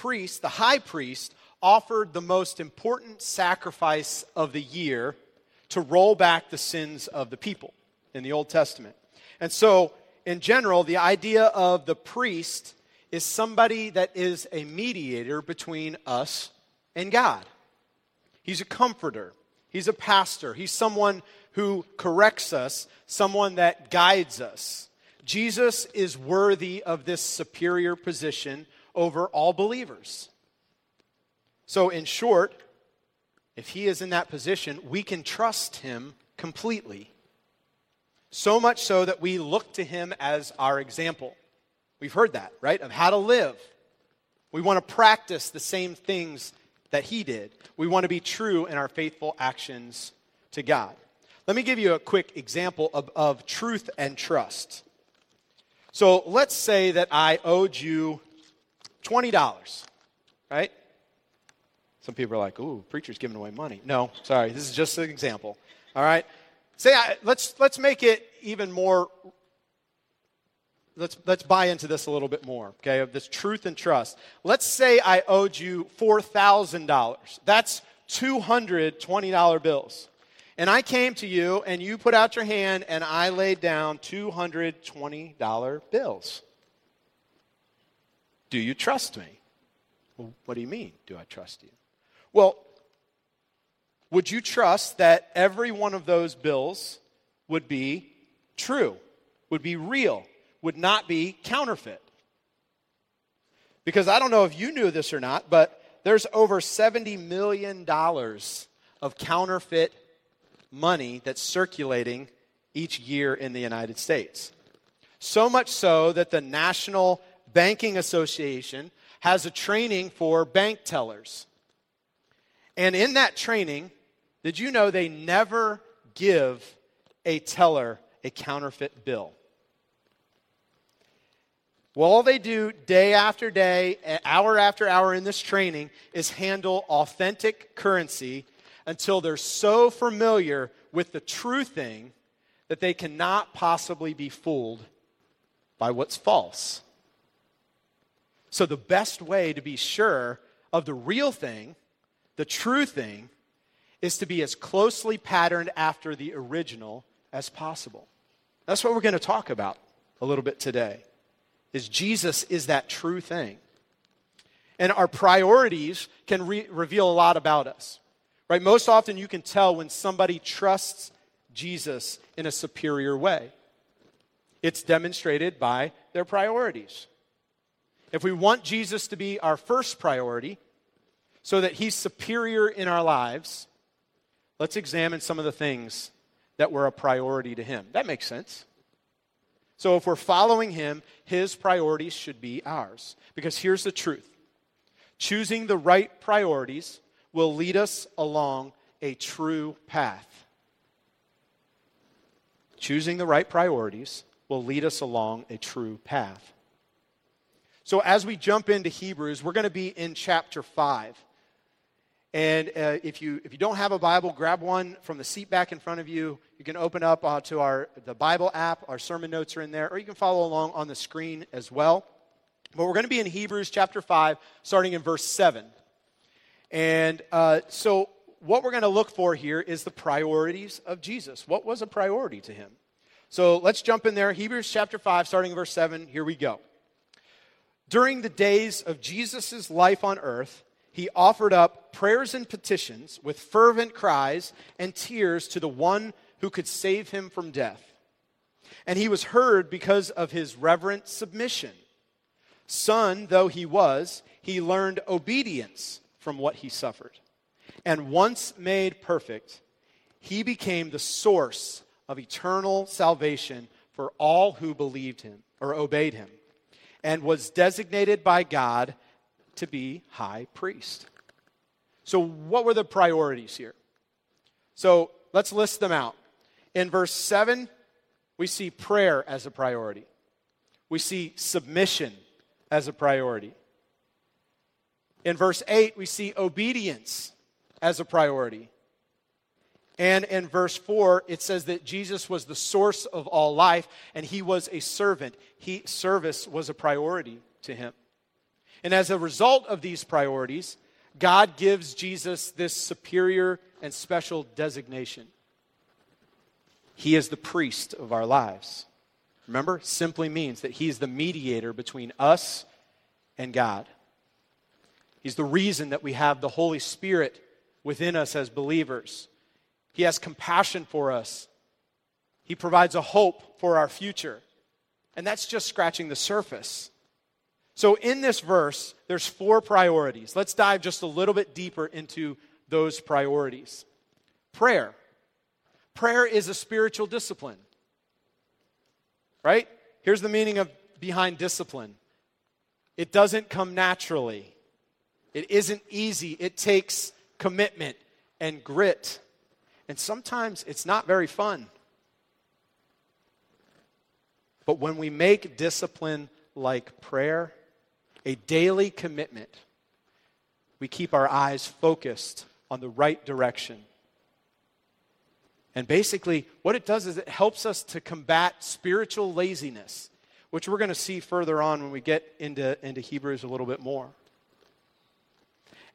priest, the high priest, offered the most important sacrifice of the year to roll back the sins of the people in the Old Testament. And so, in general, the idea of the priest is somebody that is a mediator between us and God. He's a comforter, he's a pastor, he's someone who corrects us, someone that guides us. Jesus is worthy of this superior position over all believers. So, in short, if he is in that position, we can trust him completely. So much so that we look to him as our example. We've heard that, right? Of how to live. We want to practice the same things that he did. We want to be true in our faithful actions to God. Let me give you a quick example of, of truth and trust. So let's say that I owed you $20, right? Some people are like, ooh, preacher's giving away money. No, sorry, this is just an example. All right? Say, I, let's, let's make it even more let's, let's buy into this a little bit more, okay, of this truth and trust. Let's say I owed you $4,000. That's $220 bills. And I came to you and you put out your hand and I laid down $220 bills. Do you trust me? Well, what do you mean, do I trust you? Well, would you trust that every one of those bills would be true, would be real? would not be counterfeit. Because I don't know if you knew this or not, but there's over $70 million of counterfeit money that's circulating each year in the United States. So much so that the National Banking Association has a training for bank tellers. And in that training, did you know they never give a teller a counterfeit bill? Well, all they do day after day, hour after hour in this training is handle authentic currency until they're so familiar with the true thing that they cannot possibly be fooled by what's false. So, the best way to be sure of the real thing, the true thing, is to be as closely patterned after the original as possible. That's what we're going to talk about a little bit today is Jesus is that true thing. And our priorities can re- reveal a lot about us. Right? Most often you can tell when somebody trusts Jesus in a superior way. It's demonstrated by their priorities. If we want Jesus to be our first priority, so that he's superior in our lives, let's examine some of the things that were a priority to him. That makes sense. So if we're following him, his priorities should be ours. Because here's the truth choosing the right priorities will lead us along a true path. Choosing the right priorities will lead us along a true path. So, as we jump into Hebrews, we're going to be in chapter 5. And uh, if, you, if you don't have a Bible, grab one from the seat back in front of you. You can open up uh, to our, the Bible app. Our sermon notes are in there, or you can follow along on the screen as well. But we're going to be in Hebrews chapter 5, starting in verse 7. And uh, so, what we're going to look for here is the priorities of Jesus. What was a priority to him? So, let's jump in there. Hebrews chapter 5, starting in verse 7. Here we go. During the days of Jesus' life on earth, he offered up prayers and petitions with fervent cries and tears to the one who could save him from death. And he was heard because of his reverent submission. Son though he was, he learned obedience from what he suffered. And once made perfect, he became the source of eternal salvation for all who believed him or obeyed him, and was designated by God to be high priest. So, what were the priorities here? So, let's list them out. In verse 7, we see prayer as a priority, we see submission as a priority. In verse 8, we see obedience as a priority. And in verse 4, it says that Jesus was the source of all life and he was a servant. He, service was a priority to him. And as a result of these priorities, God gives Jesus this superior and special designation. He is the priest of our lives. Remember, simply means that He's the mediator between us and God. He's the reason that we have the Holy Spirit within us as believers. He has compassion for us. He provides a hope for our future. And that's just scratching the surface. So, in this verse, there's four priorities. Let's dive just a little bit deeper into those priorities. Prayer. Prayer is a spiritual discipline. Right? Here's the meaning of behind discipline it doesn't come naturally, it isn't easy. It takes commitment and grit. And sometimes it's not very fun. But when we make discipline like prayer a daily commitment, we keep our eyes focused on the right direction. And basically, what it does is it helps us to combat spiritual laziness, which we're going to see further on when we get into, into Hebrews a little bit more.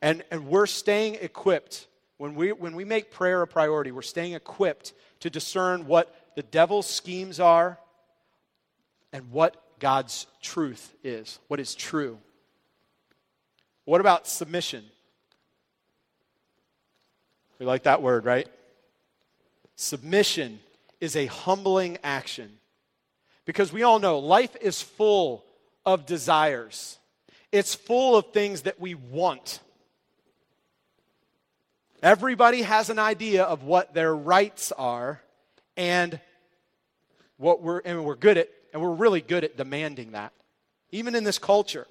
And, and we're staying equipped. When we, when we make prayer a priority, we're staying equipped to discern what the devil's schemes are and what God's truth is, what is true. What about submission? We like that word, right? Submission is a humbling action. Because we all know life is full of desires, it's full of things that we want. Everybody has an idea of what their rights are and what we're and we're good at and we're really good at demanding that. Even in this culture.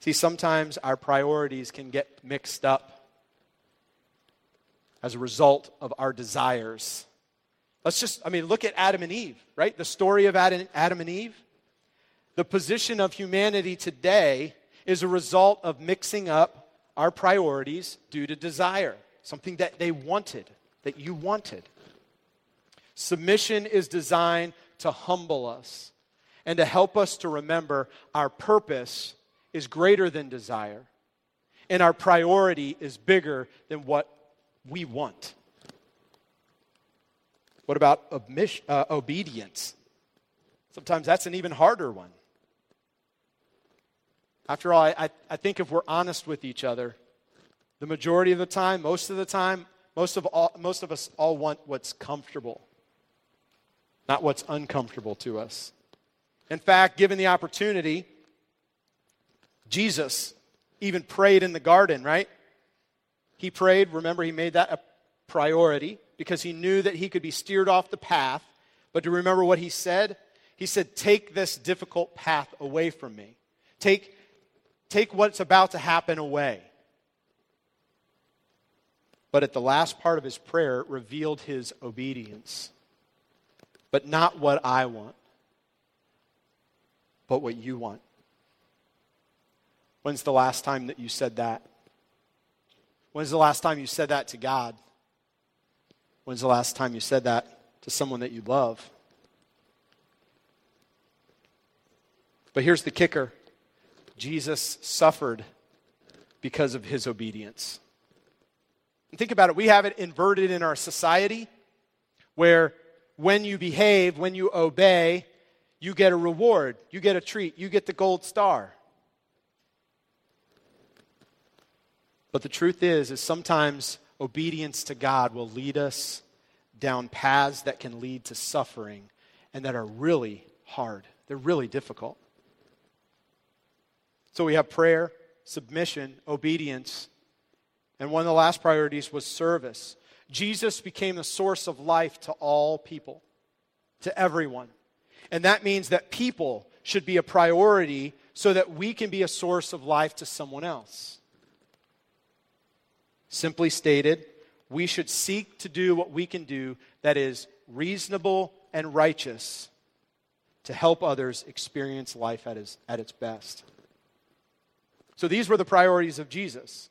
See, sometimes our priorities can get mixed up as a result of our desires. Let's just, I mean, look at Adam and Eve, right? The story of Adam, and Eve. The position of humanity today is a result of mixing up our priorities due to desire, something that they wanted, that you wanted. Submission is designed to humble us and to help us to remember our purpose is greater than desire, and our priority is bigger than what we want. What about uh, obedience? Sometimes that's an even harder one. After all, I, I think if we're honest with each other, the majority of the time, most of the time, most of, all, most of us all want what's comfortable, not what's uncomfortable to us. In fact, given the opportunity, Jesus even prayed in the garden, right? He prayed, remember, he made that a priority because he knew that he could be steered off the path. But to remember what he said? He said, Take this difficult path away from me. Take, take what's about to happen away. But at the last part of his prayer, revealed his obedience. But not what I want, but what you want. When's the last time that you said that? When's the last time you said that to God? When's the last time you said that to someone that you love? But here's the kicker Jesus suffered because of his obedience. And think about it, we have it inverted in our society where when you behave, when you obey, you get a reward, you get a treat, you get the gold star. But the truth is, is sometimes obedience to God will lead us down paths that can lead to suffering and that are really hard. They're really difficult. So we have prayer, submission, obedience, and one of the last priorities was service. Jesus became the source of life to all people, to everyone. And that means that people should be a priority so that we can be a source of life to someone else. Simply stated, we should seek to do what we can do that is reasonable and righteous to help others experience life at, his, at its best. So these were the priorities of Jesus.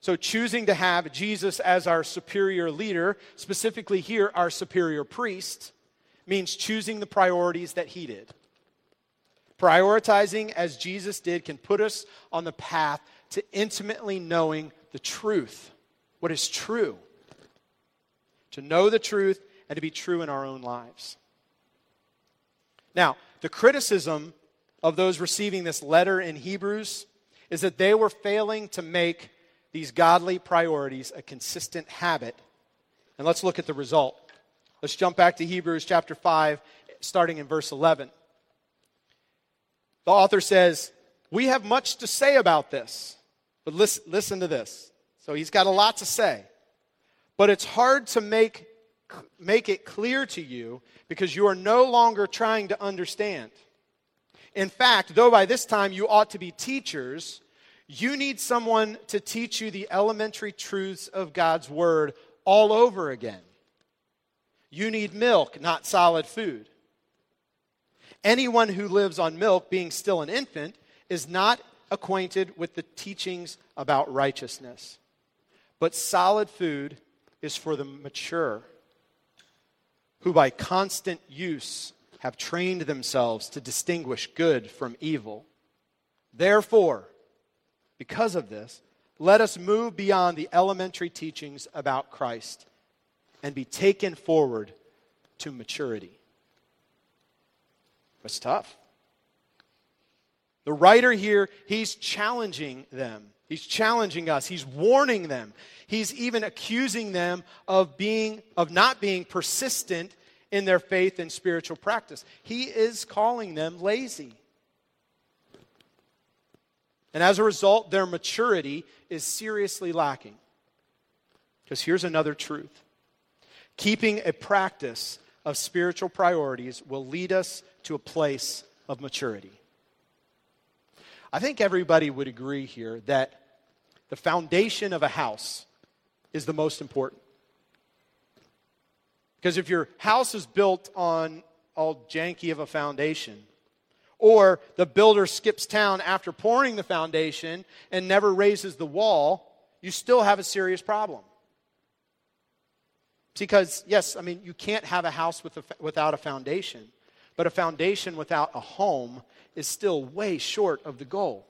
So choosing to have Jesus as our superior leader, specifically here, our superior priest, means choosing the priorities that he did. Prioritizing as Jesus did can put us on the path to intimately knowing the truth, what is true. To know the truth and to be true in our own lives. Now, the criticism of those receiving this letter in Hebrews is that they were failing to make these godly priorities a consistent habit. And let's look at the result. Let's jump back to Hebrews chapter 5, starting in verse 11. The author says, We have much to say about this, but listen, listen to this. So he's got a lot to say. But it's hard to make, make it clear to you because you are no longer trying to understand. In fact, though by this time you ought to be teachers, you need someone to teach you the elementary truths of God's Word all over again. You need milk, not solid food. Anyone who lives on milk, being still an infant, is not acquainted with the teachings about righteousness. But solid food is for the mature, who by constant use have trained themselves to distinguish good from evil. Therefore, because of this, let us move beyond the elementary teachings about Christ and be taken forward to maturity. It's tough. The writer here, he's challenging them. He's challenging us. He's warning them. He's even accusing them of being of not being persistent in their faith and spiritual practice. He is calling them lazy. And as a result, their maturity is seriously lacking. Because here's another truth keeping a practice of spiritual priorities will lead us to a place of maturity. I think everybody would agree here that the foundation of a house is the most important. Because if your house is built on all janky of a foundation, or the builder skips town after pouring the foundation and never raises the wall, you still have a serious problem. Because, yes, I mean, you can't have a house with a, without a foundation, but a foundation without a home is still way short of the goal.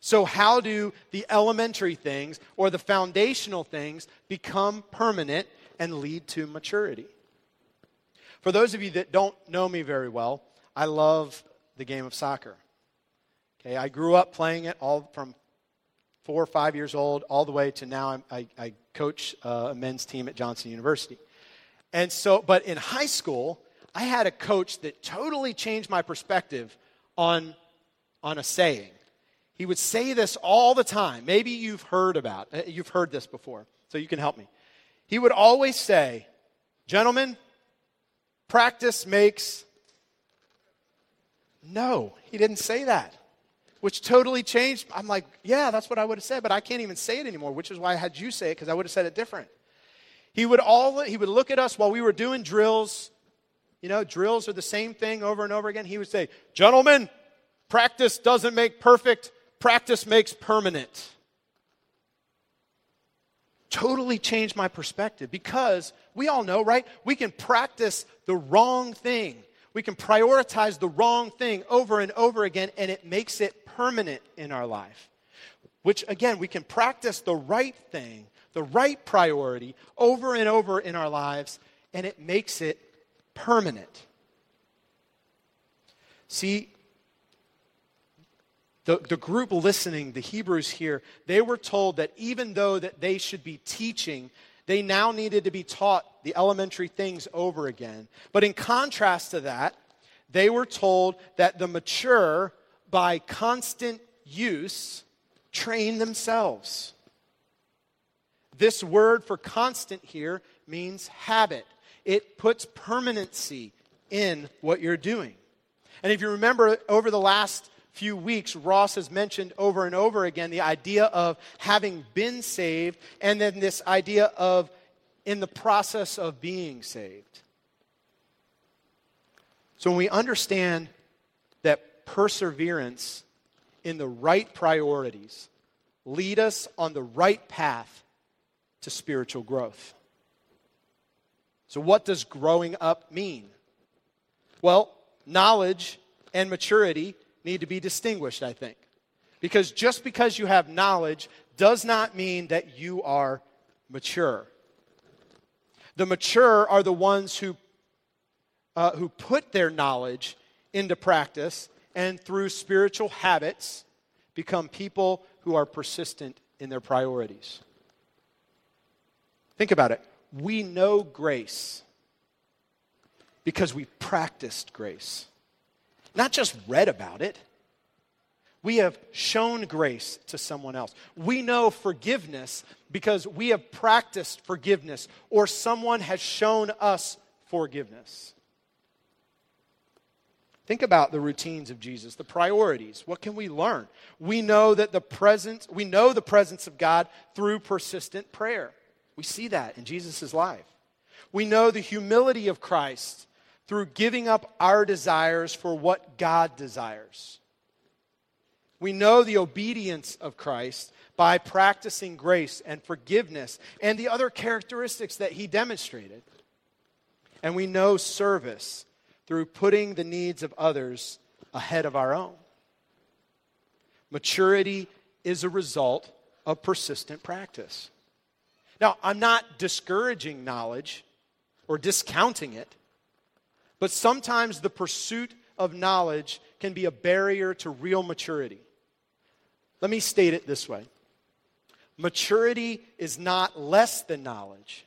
So, how do the elementary things or the foundational things become permanent and lead to maturity? For those of you that don't know me very well, I love the game of soccer. Okay, I grew up playing it all from four or five years old all the way to now. I, I coach uh, a men's team at Johnson University. And so, but in high school, I had a coach that totally changed my perspective on, on a saying. He would say this all the time. Maybe you've heard about, uh, you've heard this before, so you can help me. He would always say, Gentlemen, practice makes. No, he didn't say that, which totally changed. I'm like, yeah, that's what I would have said, but I can't even say it anymore, which is why I had you say it because I would have said it different. He would all he would look at us while we were doing drills. You know, drills are the same thing over and over again. He would say, "Gentlemen, practice doesn't make perfect, practice makes permanent." Totally changed my perspective because we all know, right? We can practice the wrong thing. We can prioritize the wrong thing over and over again, and it makes it permanent in our life. Which, again, we can practice the right thing, the right priority over and over in our lives, and it makes it permanent. See, the, the group listening, the Hebrews here, they were told that even though that they should be teaching, they now needed to be taught the elementary things over again. But in contrast to that, they were told that the mature, by constant use, train themselves. This word for constant here means habit, it puts permanency in what you're doing. And if you remember over the last few weeks, Ross has mentioned over and over again the idea of having been saved and then this idea of in the process of being saved. So when we understand that perseverance in the right priorities lead us on the right path to spiritual growth. So what does growing up mean? Well, knowledge and maturity need to be distinguished, I think. Because just because you have knowledge does not mean that you are mature. The mature are the ones who, uh, who put their knowledge into practice and through spiritual habits become people who are persistent in their priorities. Think about it. We know grace because we practiced grace, not just read about it. We have shown grace to someone else. We know forgiveness because we have practiced forgiveness or someone has shown us forgiveness. Think about the routines of Jesus, the priorities. What can we learn? We know that the presence, we know the presence of God through persistent prayer. We see that in Jesus' life. We know the humility of Christ through giving up our desires for what God desires. We know the obedience of Christ by practicing grace and forgiveness and the other characteristics that he demonstrated. And we know service through putting the needs of others ahead of our own. Maturity is a result of persistent practice. Now, I'm not discouraging knowledge or discounting it, but sometimes the pursuit of knowledge can be a barrier to real maturity. Let me state it this way maturity is not less than knowledge,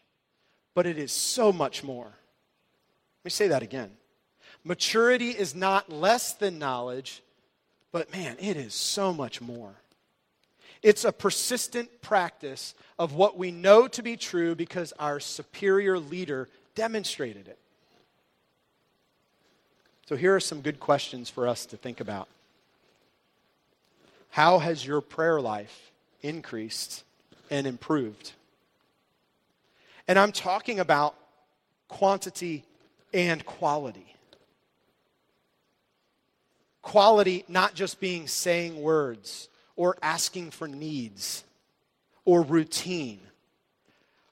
but it is so much more. Let me say that again. Maturity is not less than knowledge, but man, it is so much more. It's a persistent practice of what we know to be true because our superior leader demonstrated it. So, here are some good questions for us to think about. How has your prayer life increased and improved? And I'm talking about quantity and quality. Quality not just being saying words or asking for needs or routine,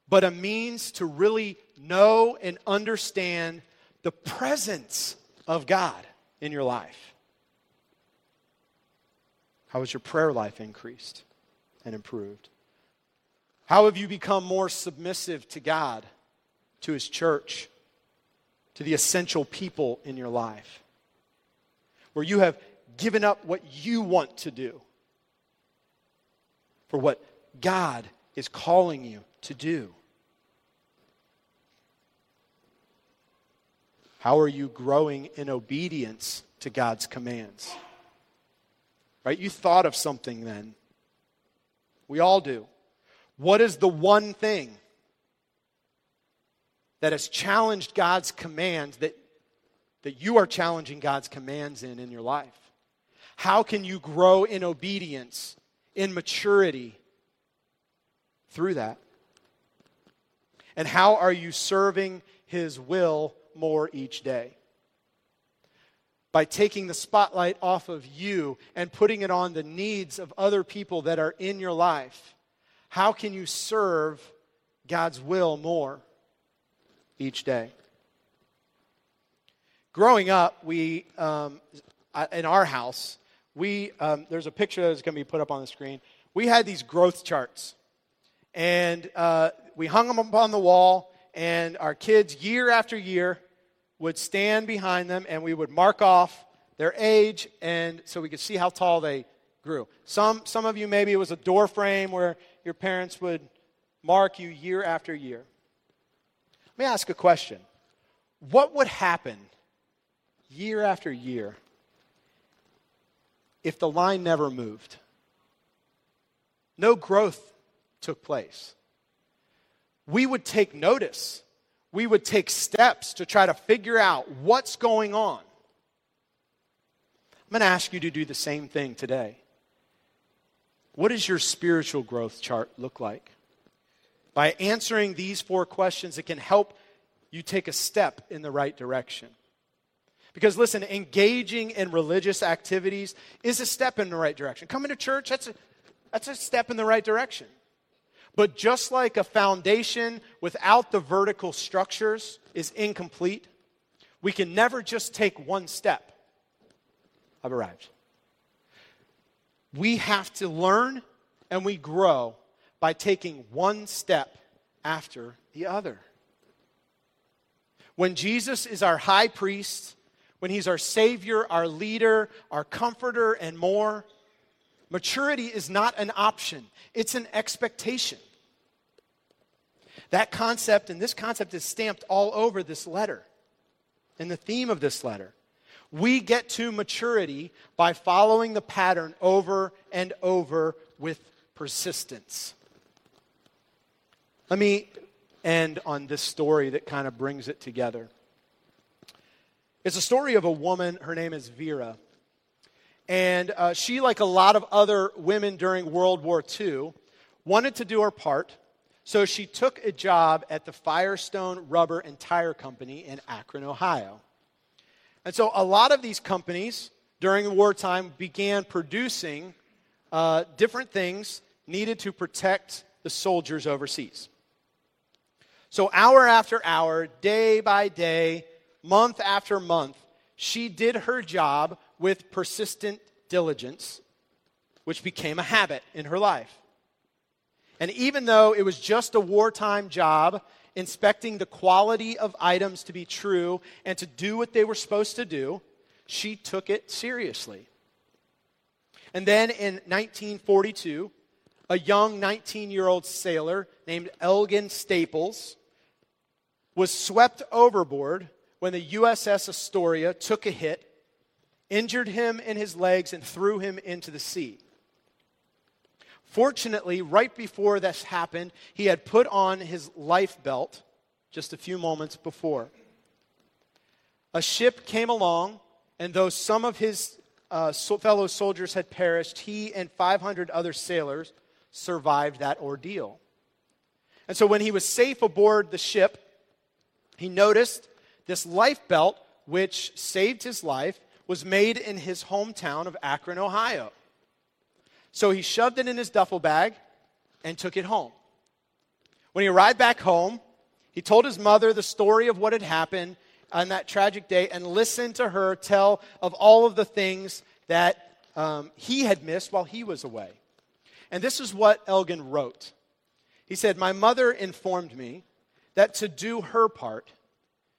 but a means to really know and understand the presence of God in your life. How has your prayer life increased and improved? How have you become more submissive to God, to His church, to the essential people in your life? where you have given up what you want to do for what God is calling you to do. How are you growing in obedience to God's commands? Right? You thought of something then. We all do. What is the one thing that has challenged God's commands that that you are challenging God's commands in in your life? How can you grow in obedience, in maturity through that? And how are you serving His will more each day? By taking the spotlight off of you and putting it on the needs of other people that are in your life, how can you serve God's will more each day? growing up, we, um, in our house, we, um, there's a picture that's going to be put up on the screen. We had these growth charts. And uh, we hung them up on the wall, and our kids, year after year, would stand behind them, and we would mark off their age, and so we could see how tall they grew. Some, some of you, maybe it was a door frame where your parents would mark you year after year. Let me ask a question. What would happen year after year if the line never moved. No growth took place. We would take notice. We would take steps to try to figure out what's going on. I'm going to ask you to do the same thing today. What does your spiritual growth chart look like? By answering these four questions, it can help you take a step in the right direction. Because listen, engaging in religious activities is a step in the right direction. Coming to church, that's a, that's a step in the right direction. But just like a foundation without the vertical structures is incomplete, We can never just take one step. I've arrived. We have to learn and we grow by taking one step after the other. When Jesus is our high priest, when he's our Savior, our leader, our comforter, and more, maturity is not an option, it's an expectation. That concept and this concept is stamped all over this letter and the theme of this letter. We get to maturity by following the pattern over and over with persistence. Let me end on this story that kind of brings it together. It's a story of a woman, her name is Vera. And uh, she, like a lot of other women during World War II, wanted to do her part. So she took a job at the Firestone Rubber and Tire Company in Akron, Ohio. And so a lot of these companies during wartime began producing uh, different things needed to protect the soldiers overseas. So, hour after hour, day by day, month after month, she did her job with persistent diligence, which became a habit in her life. And even though it was just a wartime job, inspecting the quality of items to be true and to do what they were supposed to do, she took it seriously. And then in 1942, a young 19 year old sailor named Elgin Staples was swept overboard when the USS Astoria took a hit, injured him in his legs, and threw him into the sea. Fortunately, right before this happened, he had put on his life belt just a few moments before. A ship came along, and though some of his uh, fellow soldiers had perished, he and 500 other sailors survived that ordeal. And so when he was safe aboard the ship, he noticed this life belt, which saved his life, was made in his hometown of Akron, Ohio. So he shoved it in his duffel bag and took it home. When he arrived back home, he told his mother the story of what had happened on that tragic day and listened to her tell of all of the things that um, he had missed while he was away. And this is what Elgin wrote. He said, My mother informed me that to do her part,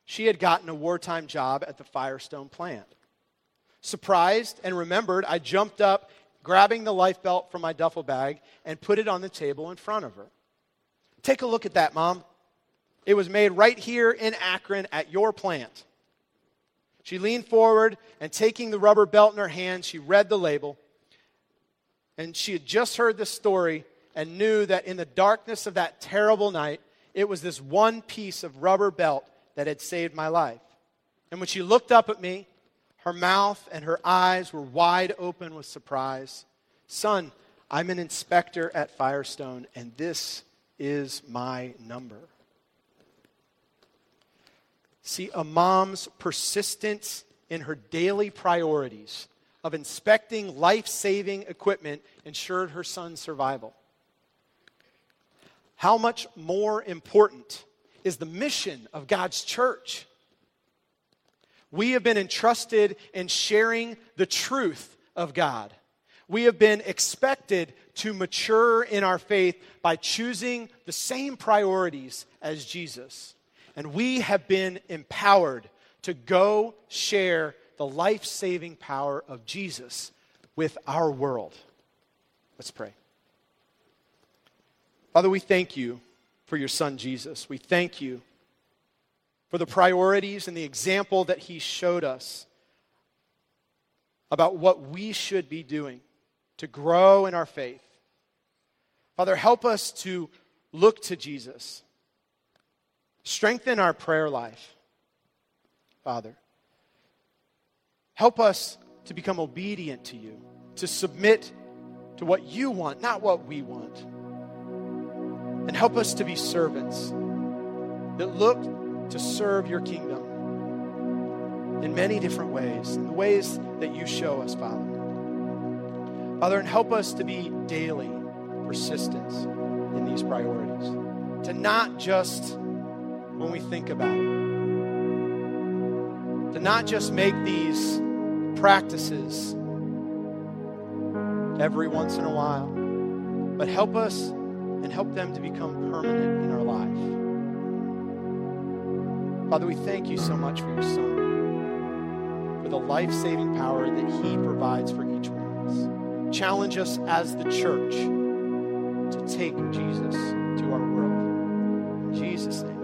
she had gotten a wartime job at the Firestone plant. Surprised and remembered, I jumped up, grabbing the life belt from my duffel bag, and put it on the table in front of her. Take a look at that, Mom. It was made right here in Akron at your plant. She leaned forward and, taking the rubber belt in her hand, she read the label. And she had just heard the story and knew that in the darkness of that terrible night, it was this one piece of rubber belt that had saved my life. And when she looked up at me, her mouth and her eyes were wide open with surprise. Son, I'm an inspector at Firestone, and this is my number. See, a mom's persistence in her daily priorities of inspecting life saving equipment ensured her son's survival. How much more important is the mission of God's church? We have been entrusted in sharing the truth of God. We have been expected to mature in our faith by choosing the same priorities as Jesus. And we have been empowered to go share the life saving power of Jesus with our world. Let's pray. Father, we thank you for your son Jesus. We thank you for the priorities and the example that he showed us about what we should be doing to grow in our faith. Father, help us to look to Jesus. Strengthen our prayer life, Father. Help us to become obedient to you, to submit to what you want, not what we want. And help us to be servants that look to serve your kingdom in many different ways, in the ways that you show us, Father. Father, and help us to be daily persistent in these priorities, to not just when we think about it, to not just make these practices every once in a while, but help us and help them to become permanent in our life. Father, we thank you so much for your Son, for the life saving power that he provides for each one of us. Challenge us as the church to take Jesus to our world. In Jesus' name.